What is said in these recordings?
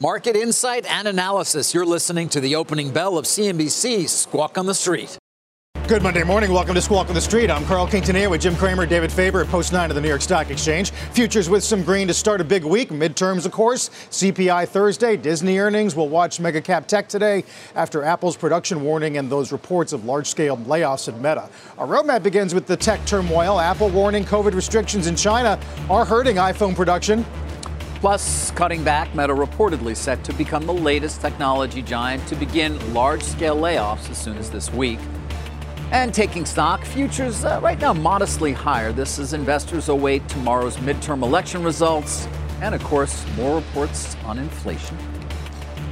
Market insight and analysis. You're listening to the opening bell of CNBC's Squawk on the Street. Good Monday morning. Welcome to Squawk on the Street. I'm Carl Quintanilla with Jim Cramer, David Faber at Post 9 of the New York Stock Exchange. Futures with some green to start a big week. Midterms, of course. CPI Thursday. Disney earnings. We'll watch mega cap tech today after Apple's production warning and those reports of large scale layoffs at Meta. Our roadmap begins with the tech turmoil. Apple warning COVID restrictions in China are hurting iPhone production. Plus, cutting back, Meta reportedly set to become the latest technology giant to begin large scale layoffs as soon as this week. And taking stock, futures uh, right now modestly higher. This as investors await tomorrow's midterm election results and, of course, more reports on inflation.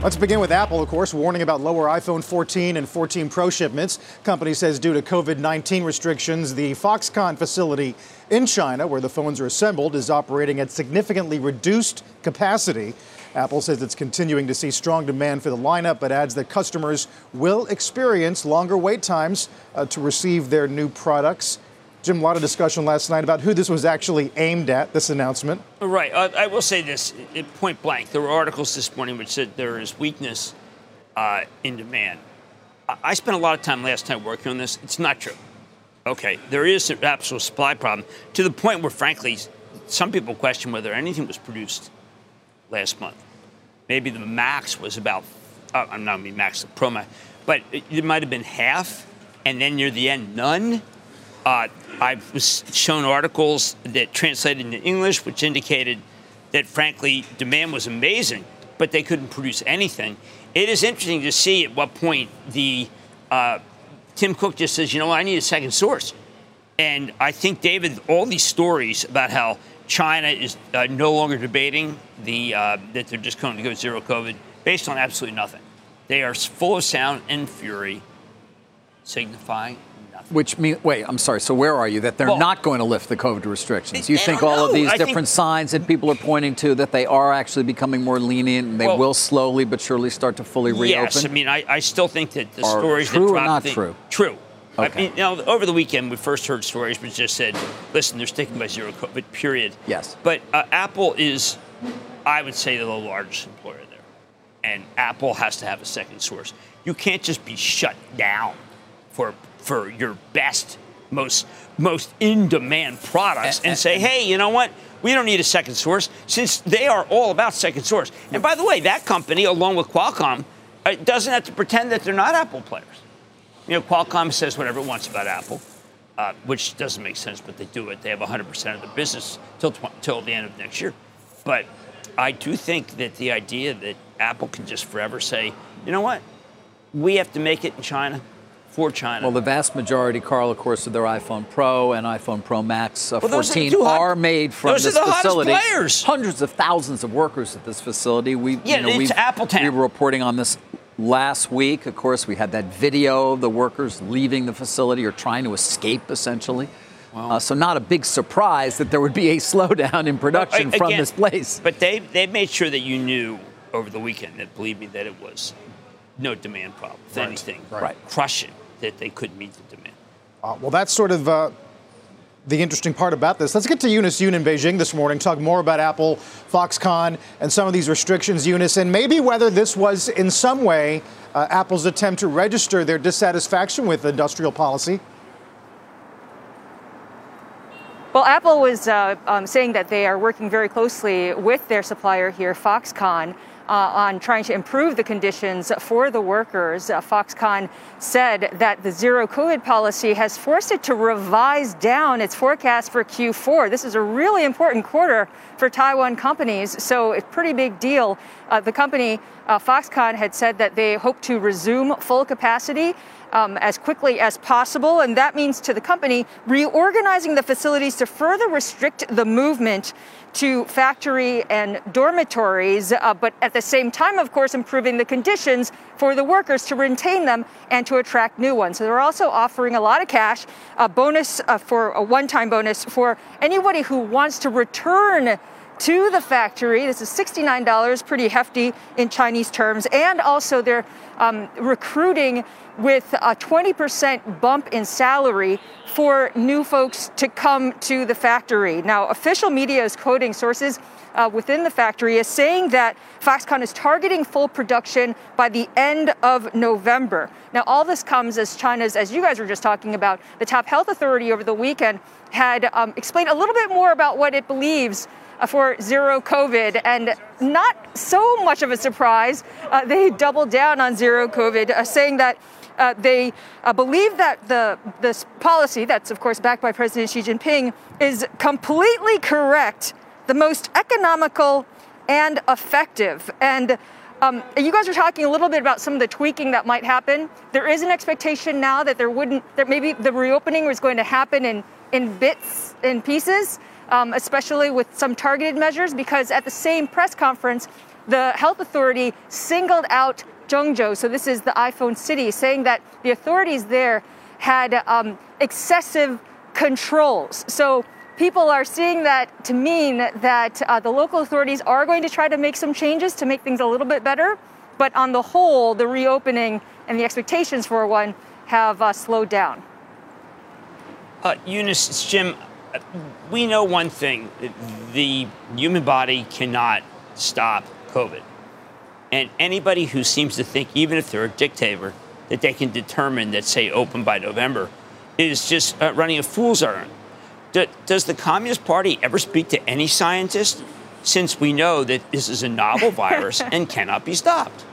Let's begin with Apple, of course, warning about lower iPhone 14 and 14 Pro shipments. Company says due to COVID 19 restrictions, the Foxconn facility in China, where the phones are assembled, is operating at significantly reduced capacity. Apple says it's continuing to see strong demand for the lineup, but adds that customers will experience longer wait times uh, to receive their new products. Jim, a lot of discussion last night about who this was actually aimed at, this announcement. Right. Uh, I will say this point blank. There were articles this morning which said there is weakness uh, in demand. I spent a lot of time last night working on this. It's not true. Okay. There is an absolute supply problem to the point where, frankly, some people question whether anything was produced last month. Maybe the max was about, uh, I'm not mean max, the Pro Max, but it, it might have been half, and then near the end, none. Uh, I was shown articles that translated into English, which indicated that, frankly, demand was amazing, but they couldn't produce anything. It is interesting to see at what point the uh, Tim Cook just says, you know, I need a second source. And I think, David, all these stories about how China is uh, no longer debating the uh, that they're just going to go zero COVID based on absolutely nothing. They are full of sound and fury, signifying. Which means, wait, I'm sorry. So where are you? That they're Well- not going to lift the COVID restrictions? You they think all of these I think- different signs that people are pointing to that they are actually becoming more lenient and they Well- will slowly but surely start to fully reopen? Yes, I mean, I, I still think that the Are stories true that or not the- true? True. I Okay. mean, you know, over the weekend, we first heard stories which just said, listen, they're sticking by zero COVID, period. Yes. But uh, Apple is, I would say, the largest employer there. And Apple has to have a second source. You can't just be shut down for, for your best, most, most in demand products and say, hey, you know what? We don't need a second source since they are all about second source. And by the way, that company, along with Qualcomm, uh, doesn't have to pretend that they're not Apple players. You know, Qualcomm says whatever it wants about Apple, uh, which doesn't make sense, but they do it. They have 100% of the business till, tw- till the end of next year. But I do think that the idea that Apple can just forever say, you know what, we have to make it in China for China. Well, the vast majority, Carl, of course, of their iPhone Pro and iPhone Pro Max uh, Well, those are 14 hot- are made from those are this the hottest facility. players. Hundreds of thousands of workers at this facility. We, Yeah, you know, it's we've- Appletown. We were reporting on this last week. Of course, we had that video of the workers leaving the facility or trying to escape, essentially. Uh, so, not a big surprise that there would be a slowdown in production Well, from again, this place. But they they made sure that you knew over the weekend that believe me that it was no demand problem. If Right, anything, right. crush it that they couldn't meet the demand. Uh, well, that's sort of uh, the interesting part about this. Let's get to Eunice Yoon in Beijing this morning, talk more about Apple, Foxconn, and some of these restrictions, Eunice, and maybe whether this was in some way uh, Apple's attempt to register their dissatisfaction with industrial policy. Well, Apple was uh, um, saying that they are working very closely with their supplier here, Foxconn. Uh, on trying to improve the conditions for the workers. Uh, Foxconn said that the zero COVID policy has forced it to revise down its forecast for Q4. This is a really important quarter for Taiwan companies, so it's a pretty big deal. Uh, the company, Foxconn, had said that they hope to resume full capacity um, as quickly as possible. And that means to the company reorganizing the facilities to further restrict the movement to factory and dormitories, uh, but at the same time, of course, improving the conditions for the workers to retain them and to attract new ones. So they're also offering a lot of cash, a bonus uh, for a one time bonus for anybody who wants to return to the factory. This is $69, pretty hefty in Chinese terms. And also, they're um, recruiting with a 20% bump in salary for new folks to come to the factory. Now, official media is quoting sources uh, within the factory as saying that Foxconn is targeting full production by the end of November. Now, all this comes as China's, as you guys were just talking about, the top health authority over the weekend had um, explained a little bit more about what it believes uh, for zero COVID, and not so much of a surprise. Uh, they doubled down on zero COVID, uh, saying that. Uh, they uh, believe that the this policy, that's of course backed by President Xi Jinping, is completely correct, the most economical and effective. And um, you guys are talking a little bit about some of the tweaking that might happen. There is an expectation now that there wouldn't, that maybe the reopening was going to happen in in bits and pieces um, especially with some targeted measures, because at the same press conference, the health authority singled out Zhengzhou, so this is the iPhone city, saying that the authorities there had um, excessive controls. So people are seeing that to mean that uh, the local authorities are going to try to make some changes to make things a little bit better. But on the whole, the reopening and the expectations for one have uh, slowed down. Uh, Eunice, it's Jim we know one thing the human body cannot stop COVID. And anybody who seems to think, even if they're a dictator, that they can determine that, say, open by November, is just uh, running a fool's errand. Do, does the Communist Party ever speak to any scientist since we know that this is a novel virus and cannot be stopped?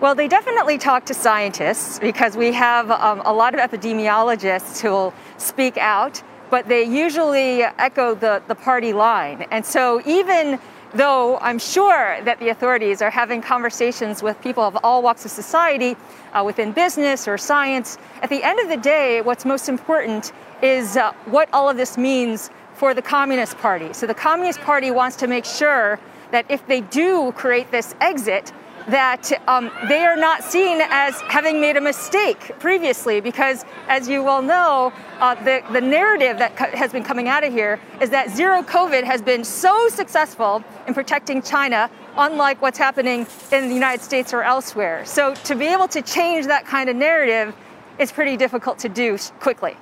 Well, they definitely talk to scientists because we have um, a lot of epidemiologists who will speak out, but they usually echo the, the party line. And so even though I'm sure that the authorities are having conversations with people of all walks of society uh, within business or science, at the end of the day, what's most important is uh, what all of this means for the Communist Party. So the Communist Party wants to make sure that if they do create this exit, that um, they are not seen as having made a mistake previously because, as you well know, uh, the, the narrative that co- has been coming out of here is that zero COVID has been so successful in protecting China, unlike what's happening in the United States or elsewhere. So, to be able to change that kind of narrative is pretty difficult to do quickly.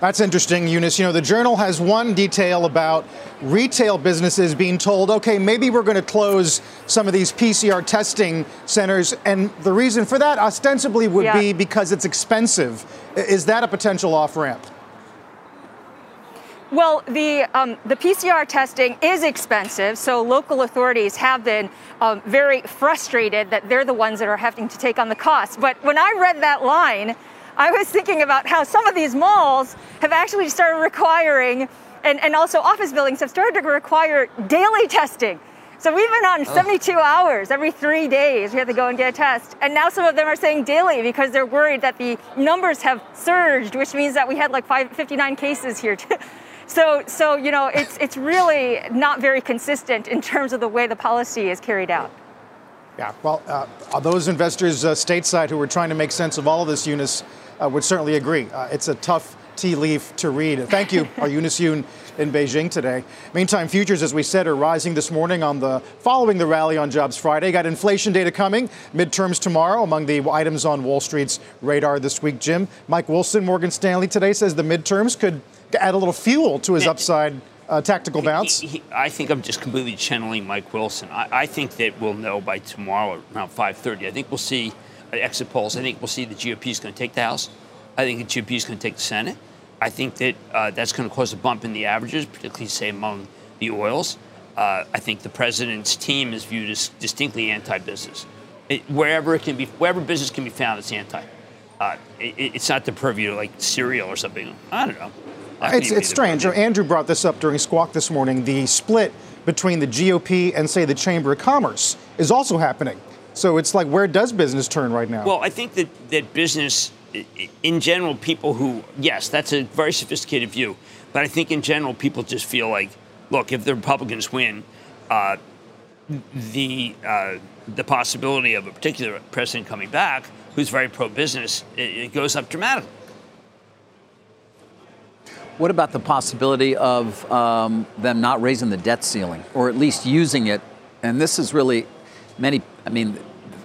That's interesting, Eunice. You know, the Journal has one detail about retail businesses being told, okay, maybe we're going to close some of these PCR testing centers. And the reason for that ostensibly would yeah. be because it's expensive. Is that a potential off ramp? Well, the um, the PCR testing is expensive, so local authorities have been um, very frustrated that they're the ones that are having to take on the cost. But when I read that line, I was thinking about how some of these malls have actually started requiring, and, and also office buildings have started to require daily testing. So we've been on 72 hours every three days. We have to go and get a test. And now some of them are saying daily because they're worried that the numbers have surged, which means that we had like five, 59 cases here. so, so you know, it's it's really not very consistent in terms of the way the policy is carried out. Yeah, well, uh, those investors uh, stateside who are trying to make sense of all of this, Eunice, uh, would certainly agree. Uh, it's a tough tea leaf to read. Thank you, our Eunice Yoon in Beijing today. Meantime, futures, as we said, are rising this morning on the following the rally on Jobs Friday. Got inflation data coming, midterms tomorrow among the items on Wall Street's radar this week. Jim, Mike Wilson, Morgan Stanley today says the midterms could add a little fuel to his upside uh, tactical bounce? He, he, I think I'm just completely channeling Mike Wilson. I, I, think that we'll know by tomorrow around 5:30. I think we'll see exit polls. I think we'll see the GOP is going to take the House. I think the GOP is going to take the Senate. I think that uh, that's going to cause a bump in the averages, particularly, say, among the oils. Uh, I think the president's team is viewed as distinctly anti-business. It, wherever it can be, wherever business can be found, it's anti. Uh, it, it's not the purview like cereal or something. I don't know. It's, it's strange. Andrew brought this up during Squawk this morning. The split between the GOP and, say, the Chamber of Commerce is also happening. So it's like, where does business turn right now? Well, I think that, that business, in general, people who, yes, that's a very sophisticated view. But I think in general, people just feel like, look, if the Republicans win, uh, the uh, the possibility of a particular president coming back who's very pro-business, it, it goes up dramatically. What about the possibility of um, them not raising the debt ceiling, or at least using it? And this is really many. I mean,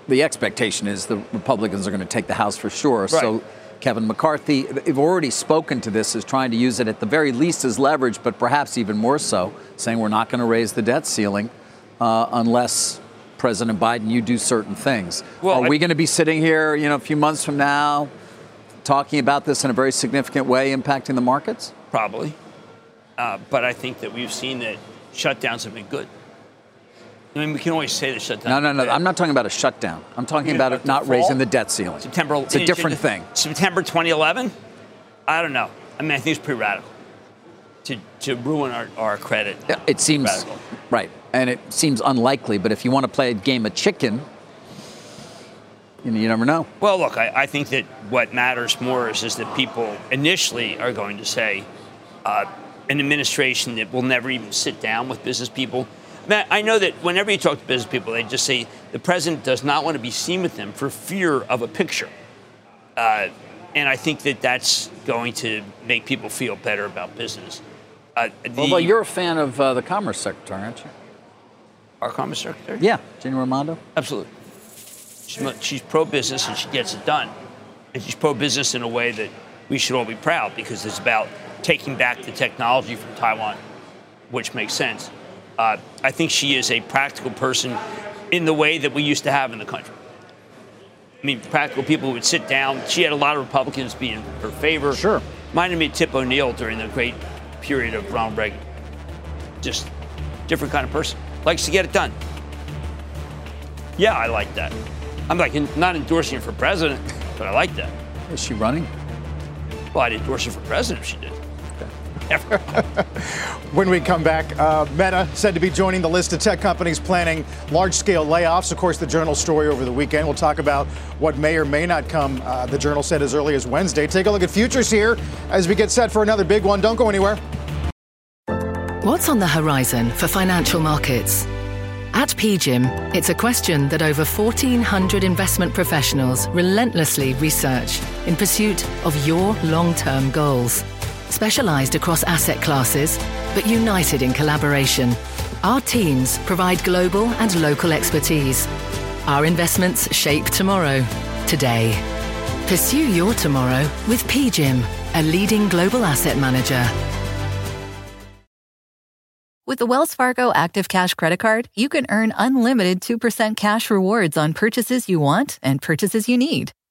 the expectation is the Republicans are going to take the House for sure. Right. So. Kevin McCarthy, they've already spoken to this as trying to use it at the very least as leverage, but perhaps even more so, saying we're not going to raise the debt ceiling uh, unless President Biden, you do certain things. Well, Are I, we going to be sitting here, you know, a few months from now, talking about this in a very significant way, impacting the markets? Probably, uh, but I think that we've seen that shutdowns have been good. I mean, we can always say the shutdown. No, no, no. I'm not talking about a shutdown. I'm talking about it not raising the debt ceiling. September. It's a different thing. September 2011. I don't know. I mean, I think it's pretty radical to, to ruin our, our credit. It seems radical. right and it seems unlikely. But if you want to play a game of chicken, you, know, you never know. Well, look, I, I, think that what matters more is, is that people initially are going to say uh, an administration that will never even sit down with business people. I know that whenever you talk to business people, they just say the president does not want to be seen with them for fear of a picture. Uh, and I think that that's going to make people feel better about business. Uh, the, you're a fan of uh, the Commerce Secretary, aren't you? our Commerce Secretary? Yeah, Gina Raimondo. Absolutely. She's, she's pro business and she gets it done. And she's pro business in a way that we should all be proud because it's about taking back the technology from Taiwan, which makes sense. Uh, I think she is a practical person in the way that we used to have in the country. I mean, practical people would sit down. She had a lot of Republicans be in her favor. Sure. Reminded me of Tip O'Neill during the great period of Ronald Reagan. Just different kind of person likes to get it done. Yeah, I like that. I'm like not endorsing her for president, but I like that. Is she running? Well, I'd endorse her for president if she did. When we come back, uh, Meta said to be joining the list of tech companies planning large scale layoffs. Of course, the Journal story over the weekend. We'll talk about what may or may not come, uh, the Journal said as early as Wednesday. Take a look at futures here as we get set for another big one. Don't go anywhere. What's on the horizon for financial markets? At PGIM, it's a question that over 1,400 investment professionals relentlessly research in pursuit of your long term goals. Specialised across asset classes, but united in collaboration, our teams provide global and local expertise. Our investments shape tomorrow, today. Pursue your tomorrow with PGIM, a leading global asset manager. With the Wells Fargo Active Cash Credit Card, you can earn unlimited 2% cash rewards on purchases you want and purchases you need.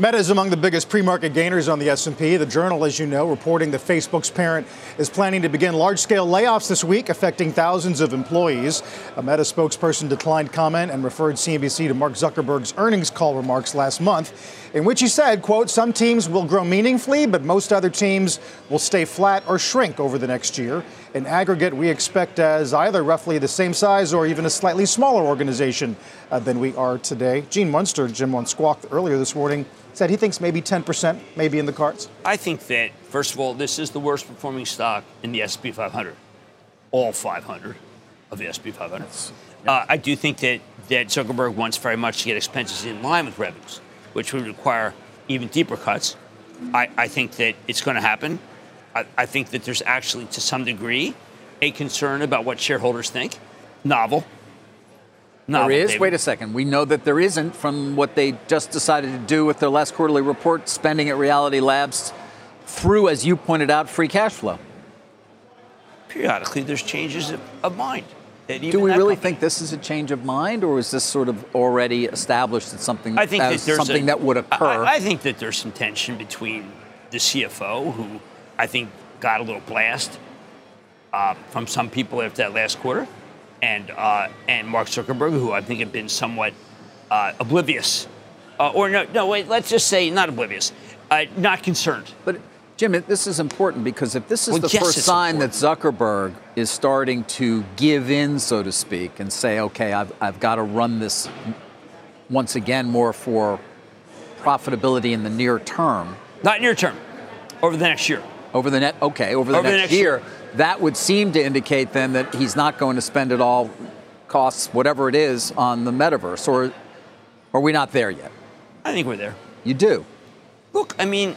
Meta is among the biggest pre-market gainers on the S&P. The Journal, as you know, reporting that Facebook's parent is planning to begin large-scale layoffs this week, affecting thousands of employees. A Meta spokesperson declined comment and referred CNBC to Mark Zuckerberg's earnings call remarks last month, in which he said, quote, some teams will grow meaningfully, but most other teams will stay flat or shrink over the next year. In aggregate, we expect as either roughly the same size or even a slightly smaller organization uh, than we are today. Gene Munster, Jim One Squawk earlier this morning said he thinks maybe 10% may be in the cards? I think that, first of all, this is the worst performing stock in the S&P 500, all 500 of the S&P 500. Yeah. Uh, I do think that, that Zuckerberg wants very much to get expenses in line with revenues, which would require even deeper cuts. I, I think that it's going to happen. I, I think that there's actually, to some degree, a concern about what shareholders think. Novel, there is. David. Wait a second. We know that there isn't from what they just decided to do with their last quarterly report, spending at Reality Labs through, as you pointed out, free cash flow. Periodically, there's changes of mind. Do we really company. think this is a change of mind, or is this sort of already established as something, I think that there's something a, that would occur? I, I think that there's some tension between the CFO, who I think got a little blast uh, from some people after that last quarter, and uh, and Mark Zuckerberg, who I think have been somewhat uh, oblivious, uh, or no, no, wait, let's just say not oblivious, uh, not concerned. But Jim, this is important because if this is well, the yes, first sign important. that Zuckerberg is starting to give in, so to speak, and say, okay, I've, I've got to run this once again more for profitability in the near term. Not near term, over the next year. Over the net, okay, over the, Over the next, next year, year. That would seem to indicate then that he's not going to spend it all, costs whatever it is, on the metaverse, or are we not there yet? I think we're there. You do. Look, I mean,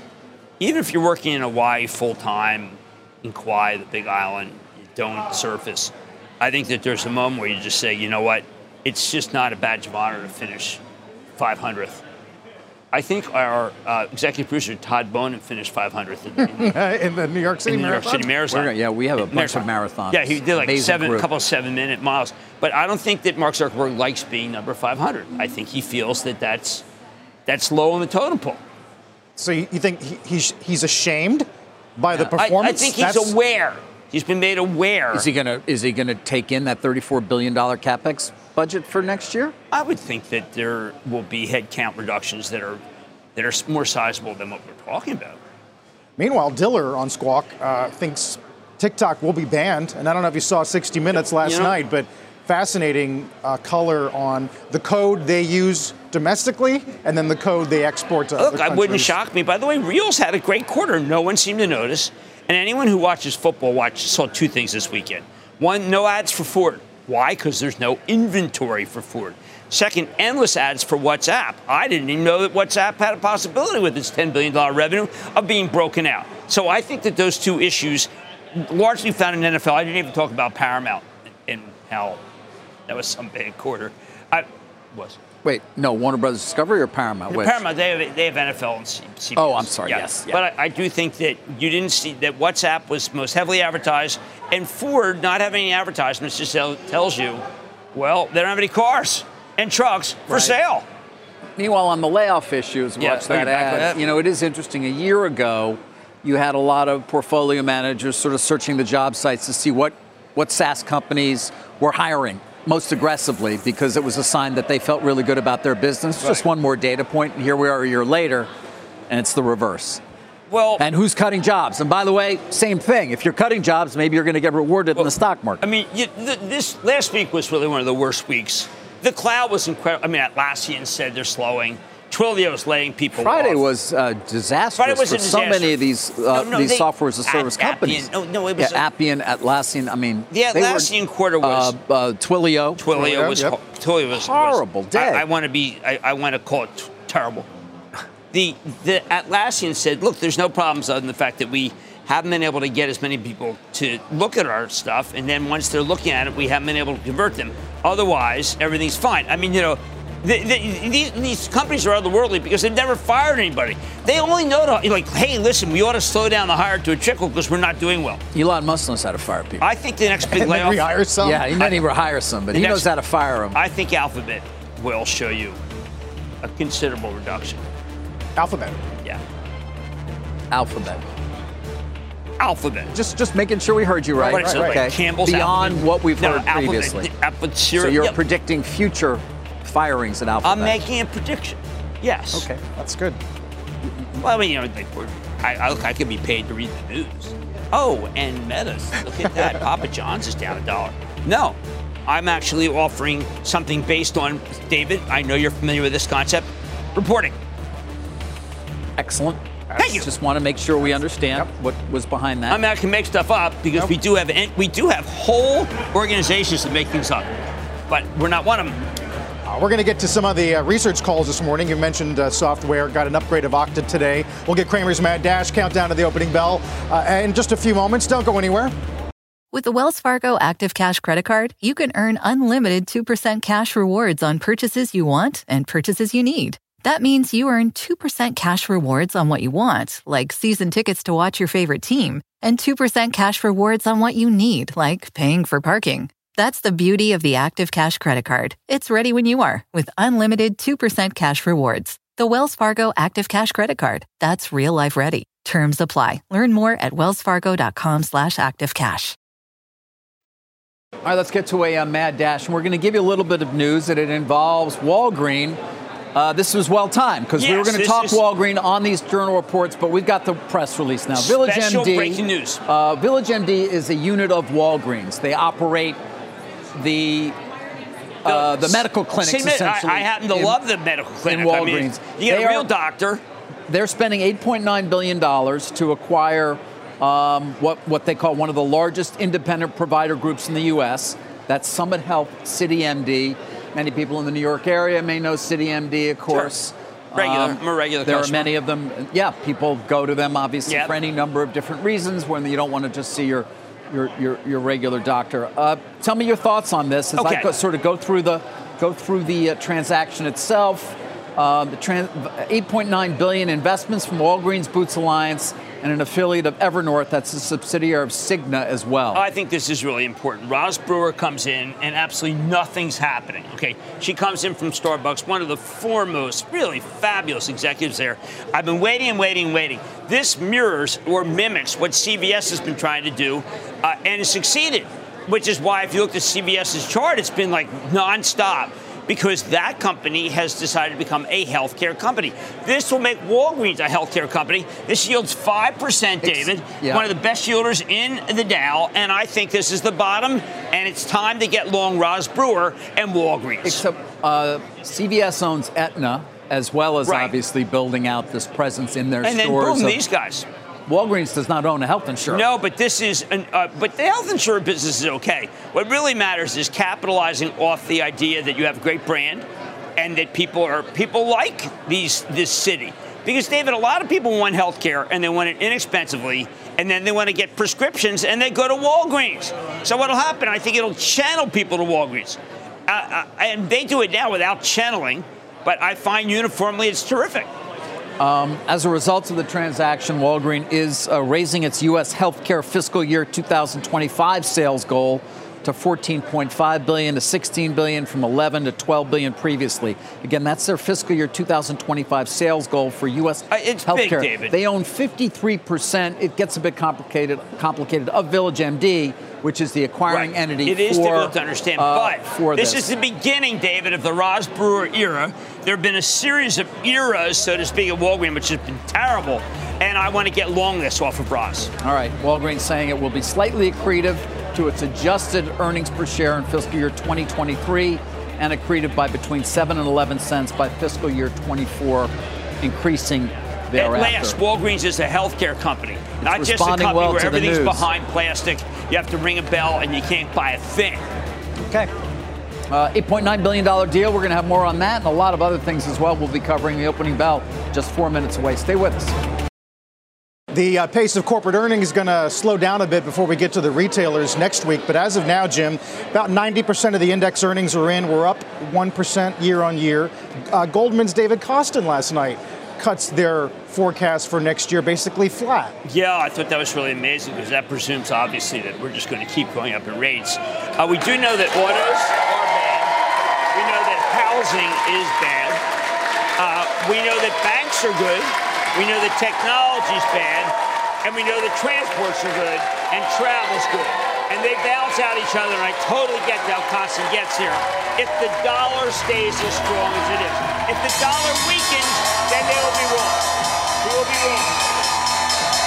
even if you're working in Hawaii full time, in Kauai, the Big Island, you don't surface. I think that there's a moment where you just say, you know what, it's just not a badge of honor to finish 500th. I think our uh, executive producer Todd Bonin finished 500th in, in, in the New York City in the New York Marathon. City Marathon. We're gonna- yeah, we have a bunch of marathons. Yeah, he did like Amazing seven, a group. couple of seven-minute miles. But I don't think that Mark Zuckerberg likes being number 500. I think he feels that that's that's low on the totem pole. So you you think he, he's, he's ashamed by the I, performance? I think he's That's- aware. He's been made aware. Is he gonna is he gonna take in that thirty-four billion dollar capex budget for next year? I would think that there will be headcount reductions that are that are more sizable than what we're talking about. Meanwhile, Diller on Squawk uh, thinks TikTok will be banned. And I don't know if you saw 60 Minutes last You know- night, but fascinating uh, color on the code they use domestically and then the code they export to Look, other I wouldn't shock me. By the way, Reels had a great quarter. No one seemed to notice. And anyone who watches football watched, saw two things this weekend. One, no ads for Ford. Why? Because there's no inventory for Ford. Second, endless ads for WhatsApp. I didn't even know that WhatsApp had a possibility with its $10 billion revenue of being broken out. So I think that those two issues largely found in NFL. I didn't even talk about Paramount and how that was some bad quarter. I was. Wait, no, Warner Brothers Discovery or Paramount? Which? Paramount, they have, they have NFL and CBS. Oh, I'm sorry, yes, yeah. But I, I do think that you didn't see that WhatsApp was most heavily advertised, and Ford not having any advertisements just tell, tells you, well, they don't have any cars and trucks for Right. sale. Meanwhile, on the layoff issues, Yeah, watch you that ad. that? You know, it is interesting. A year ago, you had a lot of portfolio managers sort of searching the job sites to see what, what SaaS companies were hiring most aggressively because it was a sign that they felt really good about their business. Just one more data point, and here we are a year later, and it's the reverse. Well, And who's cutting jobs? And by the way, same thing. If you're cutting jobs, maybe you're going to get rewarded in the stock market. I mean, you, th- this last week was really one of the worst weeks. The cloud was incredible. I mean, Atlassian said they're slowing. Twilio's laying people Friday off. was uh, disastrous Friday was for a so many of these uh, No, no, these they- software as a service Appian- companies. no, no, it was yeah, a- Appian, Atlassian. I mean, The they were, Atlassian quarter was- uh, uh, Twilio. Twilio was Yep. Twilio was Horrible, was-. I, I want to be. I, I want to call it t- terrible. The the Atlassian said, look, there's no problems other than the fact that we haven't been able to get as many people to look at our stuff, and then once they're looking at it, we haven't been able to convert them. Otherwise, everything's fine. I mean, you know. The, the, these, these companies are otherworldly because they've never fired anybody. They only know to, like, hey, listen, we ought to slow down the hire to a trickle because we're not doing well. Elon Musk knows how to fire people. I think the next big And then layoff. rehire some. yeah, he didn't even hire some, but he next- knows how to fire them. I think Alphabet will show you a considerable reduction. Alphabet. Yeah. Alphabet. Alphabet. Just just making sure we heard you right. What is it, like okay. Campbell's Beyond Alphabet? what we've No, heard Alphabet- previously. Alphabet So you're yeah. predicting future firings at Alphabet. I'm making a prediction. Yes. Okay. That's good. Well, I mean, you know, like, I, I, look, I could be paid to read the news. Oh, and Metas. Look at that. Papa John's is down a dollar. No, I'm actually offering something based on, David, I know you're familiar with this concept, reporting. Excellent. Thank you. Just want to make sure we understand what was behind that. I mean, I can make stuff up because we do have we do have whole organizations that make things up, but we're not one of them. Uh, we're going to get to some of the uh, research calls this morning. You mentioned uh, software, got an upgrade of Okta today. We'll get Cramer's Mad Dash countdown to the opening bell uh, in just a few moments. Don't go anywhere. With the Wells Fargo Active Cash Credit Card, you can earn unlimited 2% cash rewards on purchases you want and purchases you need. That means you earn 2% cash rewards on what you want, like season tickets to watch your favorite team, and 2% cash rewards on what you need, like paying for parking. That's the beauty of the Active Cash Credit Card. It's ready when you are with unlimited 2% cash rewards. The Wells Fargo Active Cash Credit Card. That's real life ready. Terms apply. Learn more at wellsfargo.com slash activecash. All right, let's get to a uh, mad dash, and we're going to give you a little bit of news that it involves Walgreen. Uh, this was well timed because yes, we were going to talk is... Walgreen on these journal reports, but we've got the press release now. Village MD, breaking news. Uh, Village MD is a unit of Walgreens. They operate the uh, the medical clinics. essentially, I, I, happen to in, love the medical clinic. In Walgreens, I mean, you get a real are, doctor. They're spending 8.9 billion dollars to acquire um, what what they call one of the largest independent provider groups in the U.S. That's Summit Health CityMD. Many people in the New York area may know CityMD, of course. Sure. Regular, um, I'm a regular. There customer. are many of them. Yeah, people go to them obviously yep. for any number of different reasons. When you don't want to just see your your your, your regular doctor. Uh, tell me your thoughts on this as okay. I go, sort of go through the go through the uh, transaction itself. Uh, the trans- 8.9 billion investments from Walgreens Boots Alliance and an affiliate of Evernorth that's a subsidiary of Cigna as well. I think this is really important. Roz Brewer comes in and absolutely nothing's happening. Okay, she comes in from Starbucks, one of the foremost, really fabulous executives there. I've been waiting and waiting and waiting. This mirrors or mimics what CVS has been trying to do uh, and succeeded, which is why if you look at CVS's chart, it's been like nonstop because that company has decided to become a healthcare company. This will make Walgreens a healthcare company. This yields 5%, David, yeah. one of the best yielders in the Dow, and I think this is the bottom, and it's time to get long Roz Brewer and Walgreens. Except uh, CVS owns Aetna, as well as right. obviously building out this presence in their and stores. And then boom, these guys. Walgreens does not own a health insurer. No, but this is, an, uh, but the health insurance business is okay. What really matters is capitalizing off the idea that you have a great brand and that people are people like these this city. Because David, a lot of people want health care and they want it inexpensively, and then they want to get prescriptions and they go to Walgreens. So what'll happen? I think it'll channel people to Walgreens, uh, uh, and they do it now without channeling. But I find uniformly it's terrific. Um, as a result of the transaction, Walgreens is uh, raising its U.S. healthcare fiscal year 2025 sales goal to 14.5 billion to 16 billion from 11 to 12 billion previously. Again, that's their fiscal year 2025 sales goal for U.S. Uh, it's healthcare. Big, David. They own 53 percent. It gets a bit complicated. Complicated of Village MD which is the acquiring right. entity. It is for, difficult to understand, uh, but for this, this is the beginning, David, of the Roz Brewer era. There have been a series of eras, so to speak, at Walgreens, which has been terrible, and I want to get long this off of Roz. All right, Walgreens saying it will be slightly accretive to its adjusted earnings per share in fiscal year 2023 and accretive by between 7 and 11 cents by fiscal year 24, increasing thereafter. At last, Walgreens is a healthcare company, it's not just a company well where everything's behind plastic. You have to ring a bell and you can't buy a thing. Okay. Uh, $8.9 billion deal. We're going to have more on that and a lot of other things as well. We'll be covering the opening bell just four minutes away. Stay with us. The uh, pace of corporate earnings is going to slow down a bit before we get to the retailers next week. But as of now, Jim, about 90% of the index earnings are in. We're up 1% year on year. Uh, Goldman's David Costin last night cuts their forecast for next year basically flat. Yeah, I thought that was really amazing because that presumes obviously that we're just going to keep going up in rates. Uh, we do know that autos are bad. We know that housing is bad. Uh, we know that banks are good. We know that technology is bad. And we know that transports are good and travel's good and they balance out each other, and I totally get how Kostin gets here. If the dollar stays as strong as it is, if the dollar weakens, then they will be wrong. We will be wrong.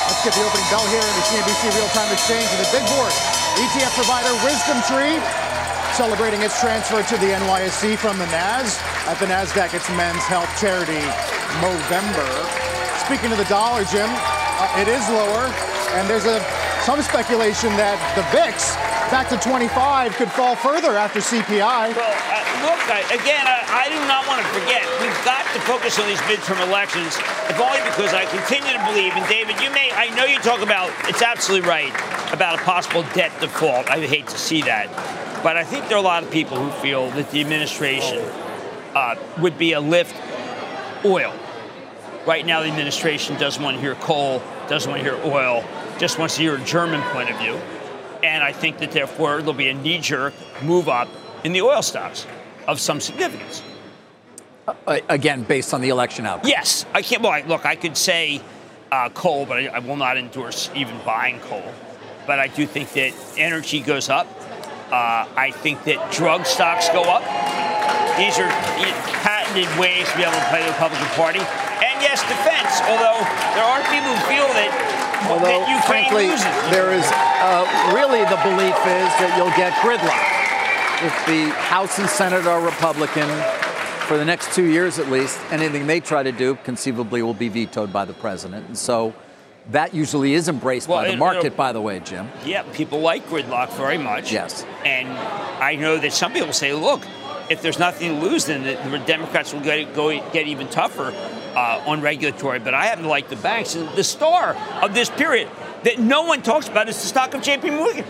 Let's get the opening bell here in the CNBC Real-Time Exchange and the big board. ETF provider WisdomTree celebrating its transfer to the NYSE from the NAS. At the NASDAQ, it's Men's Health Charity Movember. Speaking of the dollar, Jim, uh, it is lower, and there's a some speculation that the VIX back to 25 could fall further after CPI. Well, uh, look, I, again, I, I, do not want to forget. We've got to focus on these midterm elections, if only because I continue to believe. And David, you may, I know you talk about, it's absolutely right about a possible debt default. I hate to see that. But I think there are a lot of people who feel that the administration uh, would be a lift oil. Right now, the administration doesn't want to hear coal, doesn't want to hear oil just wants to hear a German point of view. And I think that therefore there'll be a knee jerk move up in the oil stocks of some significance. Uh, again, based on the election outcome. Yes, I can't. Well, I, look, I could say uh, coal, but I, I, will not endorse even buying coal. But I do think that energy goes up. Uh, I think that drug stocks go up. These are patented ways to be able to play the Republican Party. And yes, defense, although there are people who feel that, although, frankly, loses. there is uh, really the belief is that you'll get gridlock. If the House and Senate are Republican, for the next two years at least, anything they try to do conceivably will be vetoed by the president. And so that usually is embraced well, by the market, by the way, Jim. Yeah, people like gridlock very much. Yes. And I know that some people say, look, if there's nothing to lose, then the Democrats will get, go, get even tougher uh, on regulatory. But I happen to like the banks. And the star of this period that no one talks about is the stock of JP Morgan.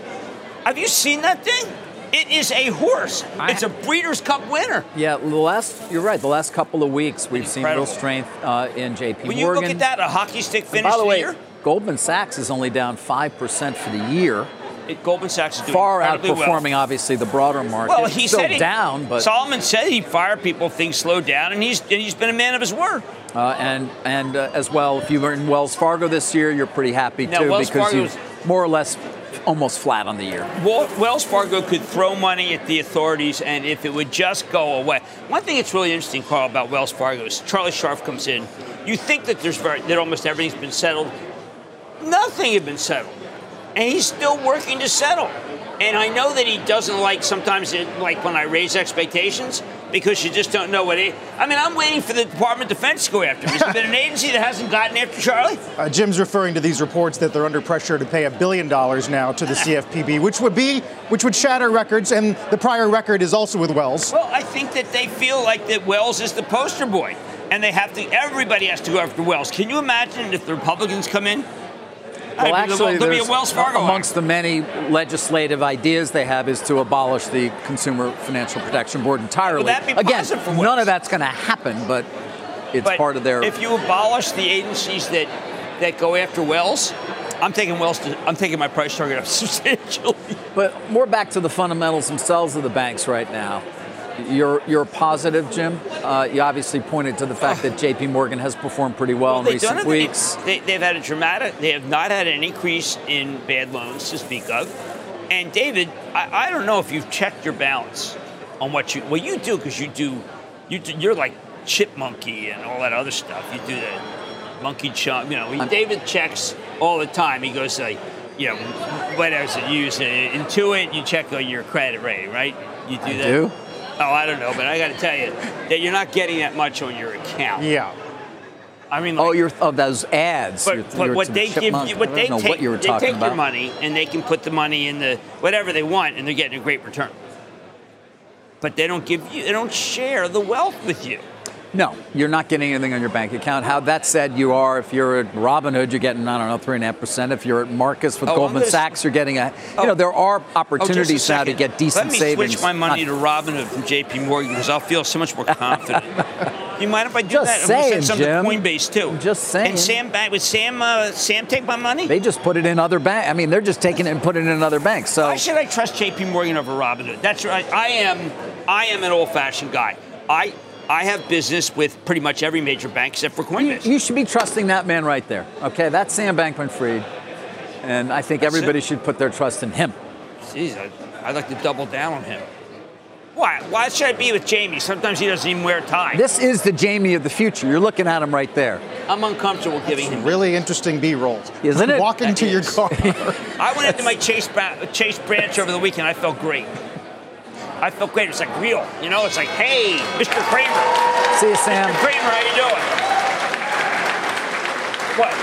Have you seen that thing? It is a horse. It's a Breeders' Cup winner. Yeah, the last you're right. The last couple of weeks we've Incredible. seen real strength uh, in JP when Morgan. When you look at that, a hockey stick finish. by the way, year? Goldman Sachs is only down five percent for the year. It, Goldman Sachs is doing far outperforming, well. obviously, the broader market. Well, he Still said he, down, but Solomon said he fired people things slowed down, and he's and he's been a man of his word. Uh, and and uh, as well, if you were in Wells Fargo this year, you're pretty happy now, too Wells because you Fargo's, more or less almost flat on the year. Wells Fargo could throw money at the authorities, and if it would just go away. One thing that's really interesting, Carl, about Wells Fargo is Charlie Scharf comes in. You think that there's very, that almost everything's been settled. Nothing had been settled, and he's still working to settle. And I know that he doesn't like sometimes it, like when I raise expectations because you just don't know what he. I mean, I'm waiting for the Department of Defense to go after him. Has there been an agency that hasn't gotten after Charlie? Uh, Jim's referring to these reports that they're under pressure to pay a billion dollars now to the CFPB, which would be which would shatter records, and the prior record is also with Wells. Well, I think that they feel like that Wells is the poster boy, and they have to. Everybody has to go after Wells. Can you imagine if the Republicans come in? Well, actually, there's, amongst the many legislative ideas they have is to abolish the Consumer Financial Protection Board entirely. Again, none of that's going to happen, but it's but part of their. If you abolish the agencies that that go after Wells, I'm taking Wells. To, I'm taking my price target up substantially. But more back to the fundamentals themselves of the banks right now. You're you're positive, Jim. Uh, you obviously pointed to the fact that J.P. Morgan has performed pretty well, well in recent weeks. They, have had a dramatic. They have not had an increase in bad loans to speak of. And David, I, I don't know if you've checked your balance on what you. Well, you do because you do. You do, you're like chipmunky and all that other stuff. You do that monkey chunk. You know, he, David checks all the time. He goes like, you know, what else you use? Intuit. You check on your credit rating, right? You do I that. Do? Oh, I don't know, but I got to tell you that you're not getting that much on your account. Yeah. I mean, oh, like, oh, you're of those ads. But, you're, but you're what they give, you, what they take, what you were they take about. your money and they can put the money in the whatever they want, and they're getting a great return. But they don't give you, they don't share the wealth with you. No, you're not getting anything on your bank account. How that said, you are. If you're at Robinhood, you're getting I don't know three and a half percent. If you're at Marcus with oh, Goldman gonna, Sachs, you're getting a. Oh, you know, there are oh, opportunities oh, now to get decent savings. Let me savings. switch my money not, to Robinhood from J.P. Morgan because I'll feel so much more confident. you mind if I do just that? Saying, I'm send Jim. to Coinbase too. I'm just saying. And Sam, would Sam, uh, Sam take my money? They just put it in other bank. I mean, they're just taking it and putting it in another bank. So why should I trust J.P. Morgan over Robinhood? That's right. I am. I am an old-fashioned guy. I I have business with pretty much every major bank except for Coinbase. You, you should be trusting that man right there. Okay, that's Sam Bankman-Fried, and I think that's everybody it. should put their trust in him. Jeez, I, I'd like to double down on him. Why? Why should I be with Jamie? Sometimes he doesn't even wear a tie. This is the Jamie of the future. You're looking at him right there. I'm uncomfortable giving him really interesting B-roll, isn't it? Walk into your car. I went into my Chase, Chase branch over the weekend. I felt great. I felt great. It's like real, you know. It's like, hey, Mr. Cramer. See you, Sam. Mr. Cramer, how you doing? What?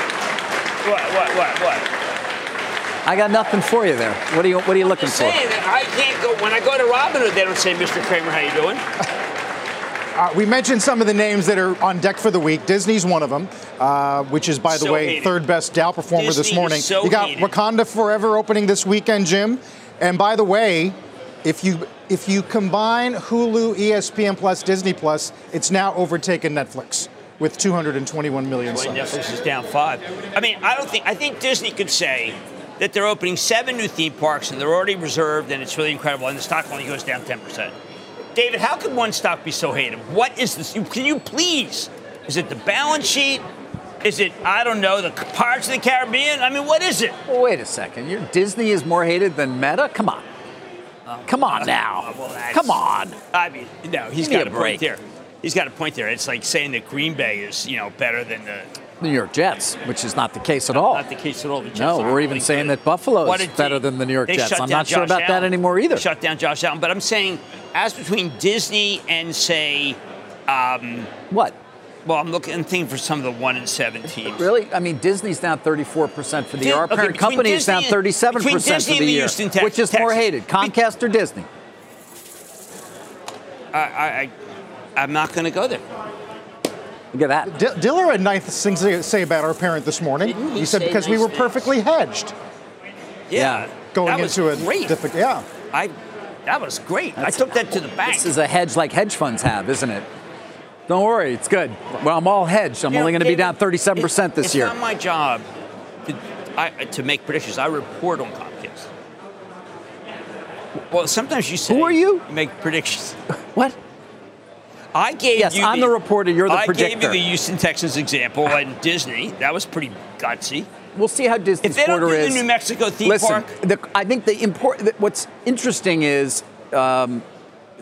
What? What? What? What? I got nothing for you there. What are you What are you looking I'm for? Saying that I can't go when I go to Robinhood. They don't say, Mr. Cramer, how you doing? Uh, we mentioned some of the names that are on deck for the week. Disney's one of them, uh, which is, by the so way, hated. third best Dow performer Disney this morning. so you got hated. Wakanda Forever opening this weekend, Jim. And by the way, if you if you combine Hulu, ESPN Plus, Disney Plus, it's now overtaken Netflix with 221 million Boy, subs. Netflix is down five. I mean, I don't think I think Disney could say that they're opening seven new theme parks and they're already reserved and it's really incredible and the stock only goes down 10 percent. David, how could one stock be so hated? What is this? Can you please? Is it the balance sheet? Is it, I don't know, the Pirates of the Caribbean? I mean, what is it? Well, wait a second. You're, Disney is more hated than Meta? Come on. Come on now. Well, Come on. I mean, no, he's Give me got a a, break. point there. He's got a point there. It's like saying that Green Bay is, you know, better than the. New York Jets, which is not the case at all. Not the case at all. No, we're even really saying good. that Buffalo is better team. than the New York They Jets. I'm not sure Josh about that anymore either. They shut down Josh Allen, but I'm saying, as between Disney and say, um, What? Well, I'm looking and thinking for some of the one and seven teams. Really? I mean, Disney's down 34% for the Di- year. Our okay, parent between company is down 37% between for the the year. Houston Tex- which is more hated, Comcast or Disney? I, I, I, I'm not going to go there. Look at that. D- Diller had nice things to say about our parent this morning. Didn't he He said say because we nice were things? perfectly hedged Yeah, going that was into a great. difficult. Yeah. I, that was great. I took that to the bank. This is a hedge like hedge funds have, isn't it? Don't worry, it's good. Well, I'm all hedged. I'm only going to be down 37% it- this it's year. It's not my job to, I, to make predictions. I report on Comcast. Well, sometimes you say Who are you? you make predictions. What? I gave Yes, you I'm the reporter, you're the predictor. I gave you the Houston Texans example and Disney. That was pretty gutsy. We'll see how Disney's If they don't quarter do the. New Mexico theme Listen, park, the, I think the important. What's interesting is um,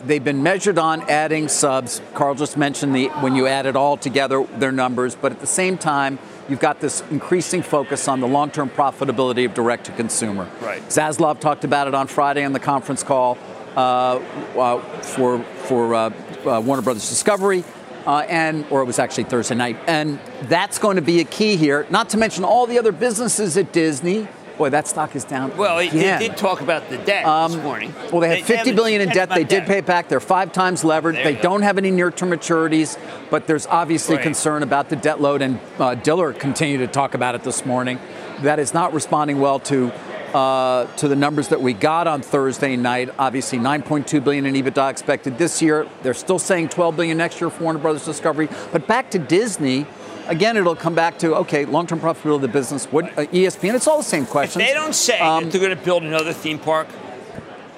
they've been measured on adding subs. Carl just mentioned the when you add it all together, their numbers. But at the same time, you've got this increasing focus on the long-term profitability of direct-to-consumer. Right. Zaslav talked about it on Friday on the conference call uh, uh, for for uh, uh, Warner Brothers Discovery. Uh, and or it was actually Thursday night, and that's going to be a key here. Not to mention all the other businesses at Disney. Boy, that stock is down. well, he, he did talk about the debt this morning. Um, Well, they had 50 haven't billion in debt. They did pay back. They're five times levered. There They don't have any near-term maturities, but there's obviously Right. concern about the debt load. And uh, Diller continued to talk about it this morning. That is not responding well to uh, to the numbers that we got on Thursday night. Obviously, 9.2 billion in EBITDA expected this year. They're still saying 12 billion next year for Warner Brothers Discovery. But back to Disney. Again, it'll come back to okay, long-term profitability of the business. What uh, ESPN? It's all the same If questions. they don't say Um, they're going to build another theme park,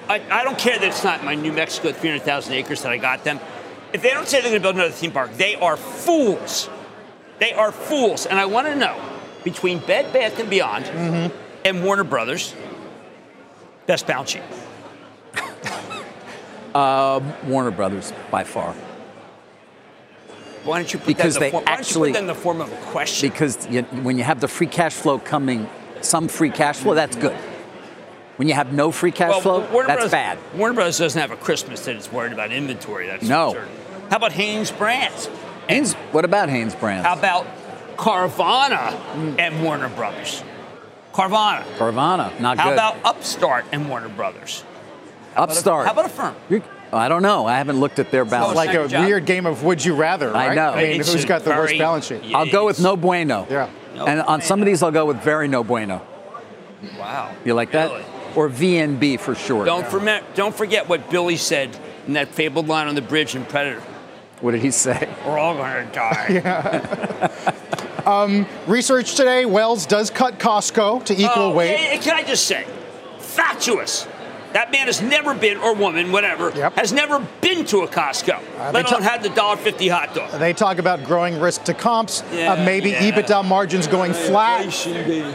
I, I don't care that it's not my New Mexico 300,000 acres that I got them. If they don't say they're going to build another theme park, they are fools. They are fools. And I want to know between Bed Bath and Beyond Mm-hmm. and Warner Brothers, best balance sheet. Warner Brothers by far. Why don't you put Because that in the form, why don't you actually- put that in the form of a question? because you, when you have the free cash flow coming, some free cash flow, that's good. When you have no free cash flow, Warner that's Brothers, bad. Warner Brothers doesn't have a Christmas that it's worried about inventory. That's No. concerned. How about Haynes Brands? Hanes, what about Hanesbrands? How about Carvana and Warner Brothers? Carvana. Carvana, not How good. How about Upstart and Warner Brothers? Upstart? How about Affirm? You're- I don't know. I haven't looked at their balance. It's Like a job. weird game of would you rather, I right? know. I mean, It's who's a got the worst balance sheet? Yeah. I'll go with no bueno. Yeah. No and on some of these, I'll go with very no bueno. Wow. You like that? Really? Or VNB for short. Don't, forget, don't forget what Billy said in that fabled line on the bridge in Predator. What did he say? We're all going to die. Yeah. Research today, Wells does cut Costco to equal Oh, weight. eh, Can I just say, fatuous. That man has never been, or woman, whatever, Yep. has never been to a Costco, they let alone had the $1.50 hot dog. They talk about growing risk to comps, Yeah, uh, maybe yeah. EBITDA margins going flat.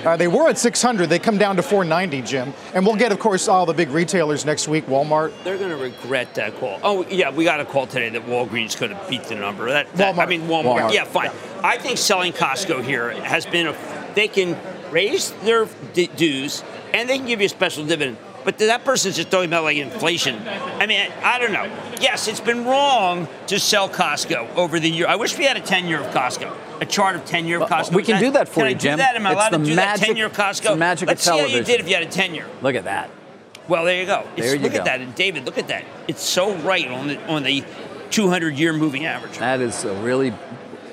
Uh, they were at 600. They come down to 490, Jim. And we'll get, of course, all the big retailers next week. Walmart. They're going to regret that call. Oh, yeah, we got a call today that Walgreens could have beat the number. That, that- I mean, Walmart. Walmart. Yeah, fine. I think selling Costco here has been a. They can raise their d- dues and they can give you a special dividend. But that person's just talking about like inflation. I mean, I don't know. Yes, it's been wrong to sell Costco over the year. I wish we had a 10 year of Costco, a chart of 10 year of Costco. we can Can do that for can you, I do Jim. that? Am I It's allowed the to do magic- that 10 year Costco? it's the magic of Let's see how you did if you had a 10 year. Look at that. Well, there you go. It's, There you look go. at that, and David, look at that. It's so right on the on the 200 year moving average. That is a really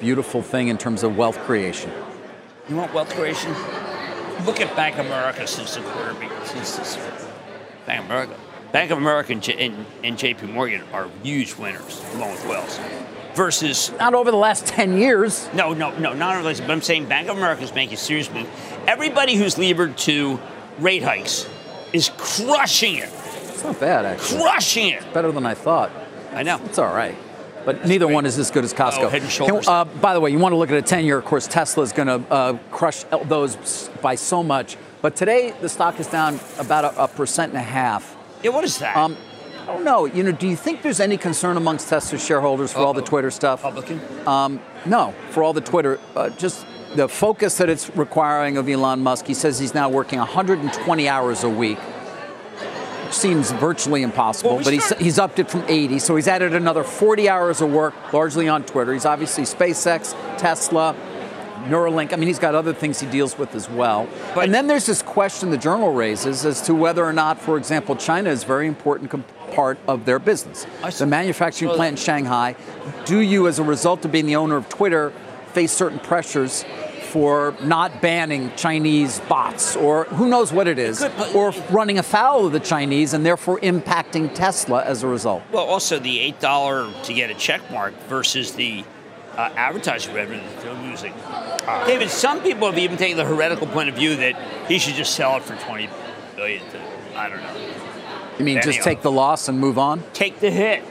beautiful thing in terms of wealth creation. You want wealth creation? Look at Bank of America since the quarter. Since this, Bank of America, Bank of America and, J, and, and J.P. Morgan are huge winners along with Wells. Versus Not over the last 10 years. no, no, no, not only. But I'm saying Bank of America is making a serious move. Everybody who's levered to rate hikes is crushing it, It's not bad, actually. crushing it. Better than I thought. I know. It's all right. But neither one is as good as Costco. Oh, head and shoulders. Can- uh, by the way, you want to look at a 10 year, of course, Tesla is going to uh, crush those by so much. But today, the stock is down about a, a percent and a half. Yeah, what is that? Um, I don't know. You know, do you think there's any concern amongst Tesla shareholders for all the Twitter stuff? Republican? Um, no, for all the Twitter, uh, just the focus that it's requiring of Elon Musk. He says he's now working 120 hours a week. Which seems virtually impossible, Well, we but he's, he's upped it from 80, so he's added another 40 hours of work, largely on Twitter. He's obviously SpaceX, Tesla, Neuralink. I mean, he's got other things he deals with as well. But- and then there's this question the journal raises as to whether or not, for example, China is a very important comp- part of their business. The manufacturing Well- plant in Shanghai. Do you, as a result of being the owner of Twitter, face certain pressures for not banning Chinese bots, or who knows what it is, Good, but- or running afoul of the Chinese and therefore impacting Tesla as a result? Well, also the eight dollar to get a check mark versus the uh, advertising revenue that they're losing. David, some people have even taken the heretical point of view that he should just sell it for twenty billion. To, I don't know. You mean just take the loss and move on? Take the hit.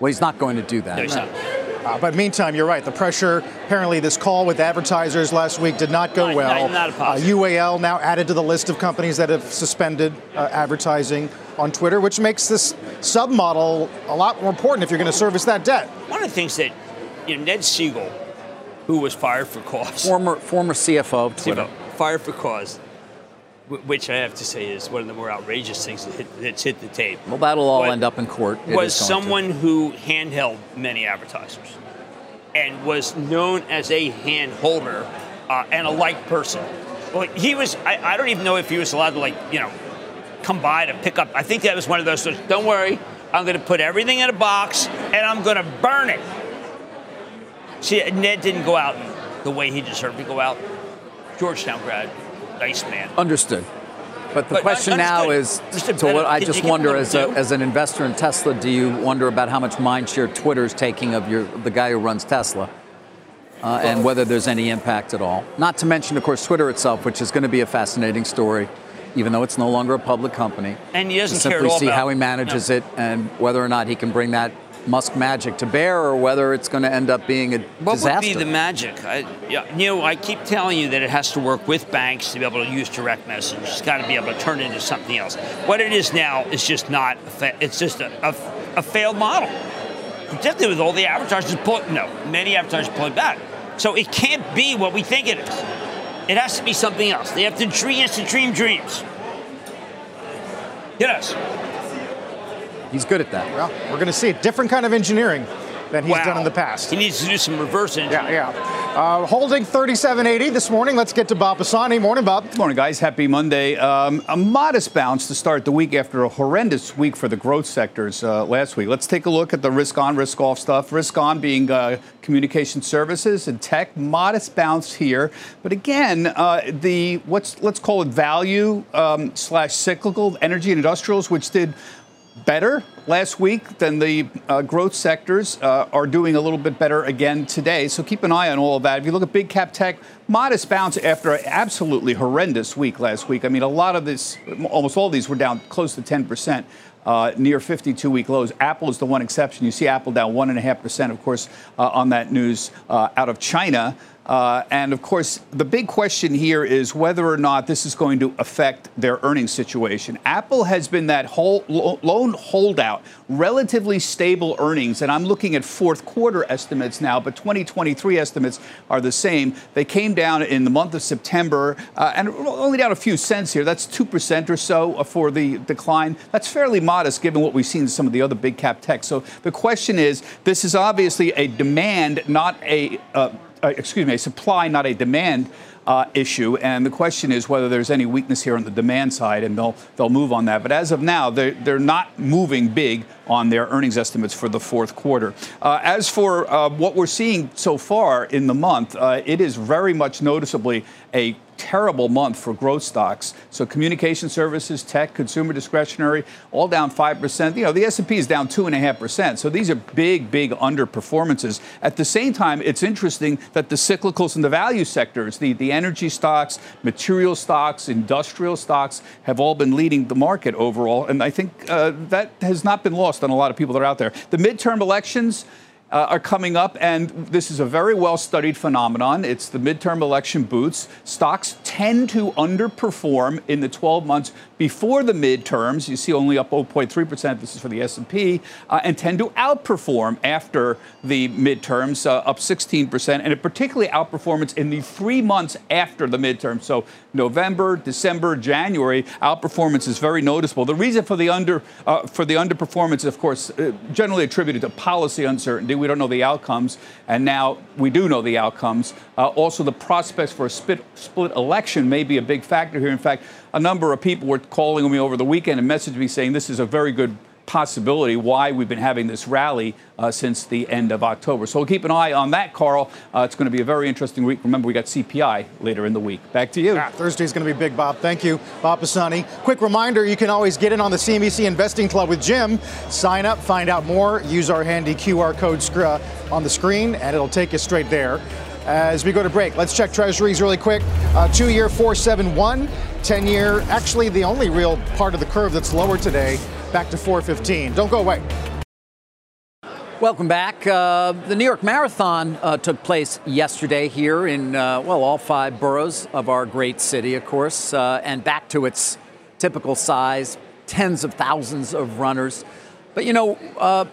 Well, he's not going to do that. No, he's not. Uh, but meantime, you're right. The pressure, apparently, this call with advertisers last week did not go Not- well. not- not a uh. UAL now added to the list of companies that have suspended uh, advertising on Twitter, which makes this submodel a lot more important if you're going to service that debt. One of the things that you know, Ned Segal, who was fired for cause, Former former CFO of Twitter. fired for cause, wh- which I have to say is one of the more outrageous things that hit, that's hit the tape. Well, that'll all end up in court. It was going to. someone who handheld many advertisers and was known as a hand holder uh, and a like person. Well, he was, I, I don't even know if he was allowed to, like, you know, come by to pick up. I think that was one of those, don't worry, I'm going to put everything in a box and I'm going to burn it. See, Ned didn't go out the way he deserved to go out. Georgetown grad, nice man. Understood. But the But question now is. Mr. to what I just wonder as, a, as an investor in Tesla, do you wonder about how much mind share Twitter's taking of your the guy who runs Tesla, uh, and whether there's any impact at all? Not to mention, of course, Twitter itself, which is going to be a fascinating story, even though it's no longer a public company. And he doesn't to care at simply all see about- how he manages no. it and whether or not he can bring that Musk magic to bear, or whether it's going to end up being a What disaster. would be the magic? I, yeah, you know, I keep telling you that it has to work with banks to be able to use direct message. It's got to be able to turn it into something else. What it is now is just not. A fa- it's just a, a, a failed model. Particularly with all the advertisers pulling. No, many advertisers pulling back. So it can't be what we think it is. It has to be something else. They have to dream. To dream dreams. Yes. He's good at that. Well, we're going to see a different kind of engineering than he's Wow. done in the past. He needs to do some reverse engineering. Yeah, yeah. Uh, holding 3780 this morning. Let's get to Bob Pisani. Morning, Bob. Good morning, guys. Happy Monday. Um, a modest bounce to start the week after a horrendous week for the growth sectors uh, last week. Let's take a look at the risk on, risk off stuff. Risk on being uh, communication services and tech. Modest bounce here, but again, uh, the what's let's call it value um, slash cyclical energy and industrials, which did better last week than the uh, growth sectors uh, are doing a little bit better again today. So keep an eye on all of that. If you look at big cap tech, modest bounce after an absolutely horrendous week last week. I mean, a lot of this, almost all these were down close to 10 percent. Uh, near 52 week lows. Apple is the one exception. You see Apple down 1.5%, of course, uh, on that news uh, out of China. Uh, and of course, the big question here is whether or not this is going to affect their earnings situation. Apple has been that whole, lo- lone holdout, relatively stable earnings, and I'm looking at fourth quarter estimates now, but 2023 estimates are the same. They came down in the month of September, uh, and only down a few cents here. That's 2% or so for the decline. That's fairly modest given what we've seen in some of the other big cap tech. So the question is this is obviously a demand, not a uh, uh, excuse me, a supply, not a demand uh, issue. And the question is whether there's any weakness here on the demand side, and they'll they'll move on that. But as of now, they're they're not moving big on their earnings estimates for the fourth quarter. Uh, as for uh, what we're seeing so far in the month, uh, it is very much noticeably a terrible month for growth stocks. So communication services, tech, consumer discretionary, all down five percent. You know, the S&P is down two and a half percent. So these are big, big underperformances. At the same time, it's interesting that the cyclicals and the value sectors, the, the energy stocks, material stocks, industrial stocks, have all been leading the market overall. And I think uh, that has not been lost on a lot of people that are out there. The midterm elections. Uh, are coming up, and this is a very well studied phenomenon. It's the midterm election boots. Stocks tend to underperform in the 12 months before the midterms. You see only up 0.3%. This is for the S&P, uh, and tend to outperform after the midterms, uh, up 16%, and it particularly outperformance in the three months after the midterm. So November, December, January, outperformance is very noticeable. The reason for the under uh, for the underperformance, of course, uh, generally attributed to policy uncertainty. We don't know the outcomes, and now we do know the outcomes. Uh, also, the prospects for a split, split election may be a big factor here. In fact, a number of people were calling me over the weekend and messaging me saying this is a very good possibility why we've been having this rally uh, since the end of October. So we'll keep an eye on that, Carl. Uh, it's going to be a very interesting week. Remember, we got CPI later in the week. Back to you. Yeah, Thursday's going to be big, Bob. Thank you, Bob Pisani. Quick reminder you can always get in on the CNBC Investing Club with Jim. Sign up, find out more, use our handy QR code uh, on the screen, and it'll take you straight there. As we go to break, let's check treasuries really quick. Uh, two year 471, 10 year, actually the only real part of the curve that's lower today, back to 415. Don't go away. Welcome back. Uh, the New York Marathon uh, took place yesterday here in, uh, well, all five boroughs of our great city, of course, uh, and back to its typical size tens of thousands of runners. But, you know, uh,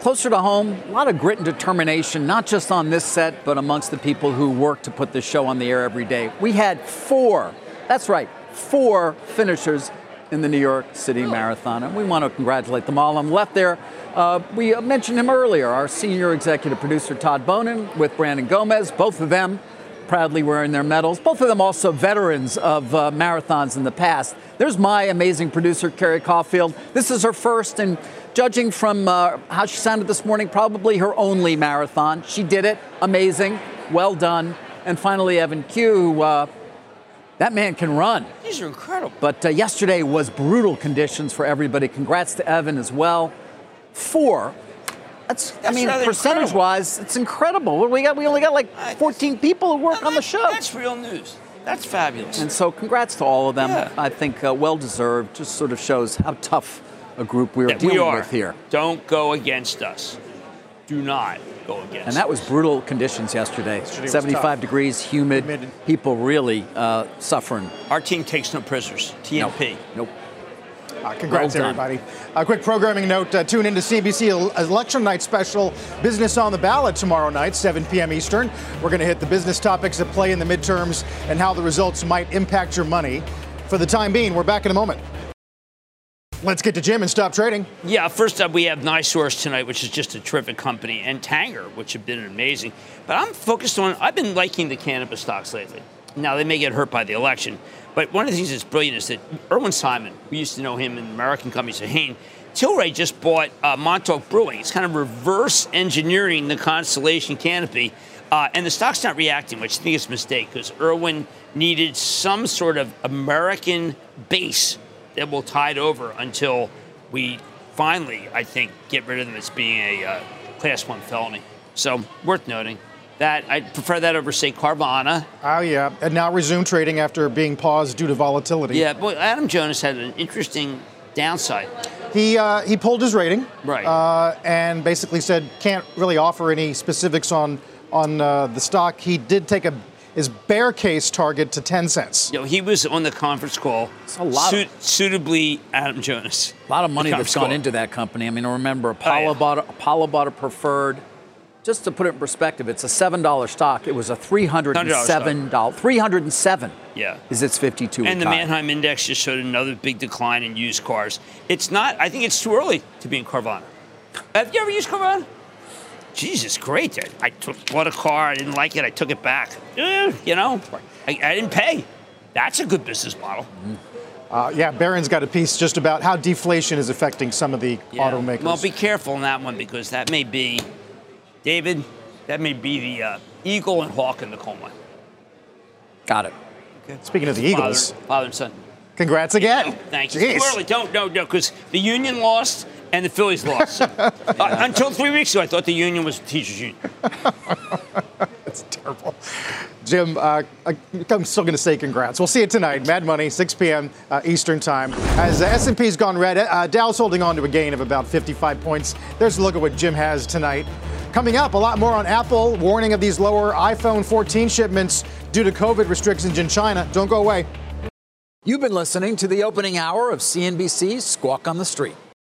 closer to home, a lot of grit and determination, not just on this set, but amongst the people who work to put this show on the air every day. We had four, that's right, four finishers in the New York City Marathon, and we want to congratulate them all. The left there, uh, we mentioned him earlier, our senior executive producer Todd Bonin with Brandon Gomez, both of them proudly wearing their medals. Both of them also veterans of uh, marathons in the past. There's my amazing producer, Carrie Caulfield. This is her first, and judging from uh, how she sounded this morning, probably her only marathon. She did it. Amazing. Well done. And finally, Evan Q, who, uh, that man can run. These are incredible. But uh, yesterday was brutal conditions for everybody. Congrats to Evan as well. Four. That's, That's I mean, percentage incredible. wise, it's incredible. We got? We only got like Uh, 14 people who work on the show. That's real news. That's fabulous. And so, congrats to all of them. Yeah. I think uh, well deserved. Just sort of shows how tough a group we are that dealing we are. with here. Don't go against us. Do not go against And that was brutal conditions yesterday. was 75 degrees, humid, Humid. people really uh, suffering. Our team takes no prisoners. TNP. Nope. Uh, congrats, Well everybody. A quick programming note uh, tune into CNBC El- Election Night special Business on the Ballot tomorrow night, 7 p.m. Eastern. We're going to hit the business topics that play in the midterms and how the results might impact your money. For the time being, we're back in a moment. Let's get to Jim and stop trading. Yeah, first up, we have NiSource tonight, which is just a terrific company, and Tanger, which have been amazing. But I'm focused on, I've been liking the cannabis stocks lately. Now, they may get hurt by the election, but one of the things that's brilliant is that Irwin Simon, we used to know him in American companies, Hain, Tilray just bought uh, Montauk Brewing. It's kind of reverse engineering the Constellation canopy. Uh, and the stock's not reacting, which I think is a mistake because Irwin needed some sort of American base that will tide over until we finally, I think, get rid of them as being a uh, class one felony. So worth noting that I prefer that over say Carvana. Oh, yeah. And now resume trading after being paused due to volatility. Yeah, but Adam Jonas had an interesting downside. He, uh, he pulled his rating. Right. Uh, and basically said can't really offer any specifics on, on uh, the stock. He did take a, his bear case target to 10 cents. You know, he was on the conference call. a lot of- suitably Adam Jonas. A lot of money that's gone call. into that company. I mean, remember, oh, Apollo, yeah. bought, a, Apollo bought a preferred. Just to put it in perspective, it's a $7 stock. It was a $307. 307 Yeah. is its 52 And the high. Manheim Index just showed another big decline in used cars. It's not, I think it's too early to be in Carvana. Have you ever used Carvana? Jesus, great. I, I took, bought a car, I didn't like it, I took it back. Eh, you know, I, I didn't pay. That's a good business model. Uh, yeah, Barron's got a piece just about how deflation is affecting some of the Yeah. automakers. Well, be careful on that one because that may be, David, that may be the uh, eagle and hawk in the coal mine. Got it. Speaking of the Eagles, Father, father and son. congrats again. Thank you. Jeez. Too. Don't, no, no, because the union lost and the Phillies lost. So, uh, until three weeks ago, I thought the union was the teachers' union. That's terrible. Jim, uh, I- I'm still going to say congrats. We'll see you tonight. Mad Money, 6 p.m. Uh, Eastern Time. As the S&P's gone red, uh, Dow's holding on to a gain of about 55 points. There's a look at what Jim has tonight. Coming up, a lot more on Apple warning of these lower iPhone 14 shipments due to COVID restrictions in China. Don't go away. You've been listening to the opening hour of CNBC's Squawk on the Street.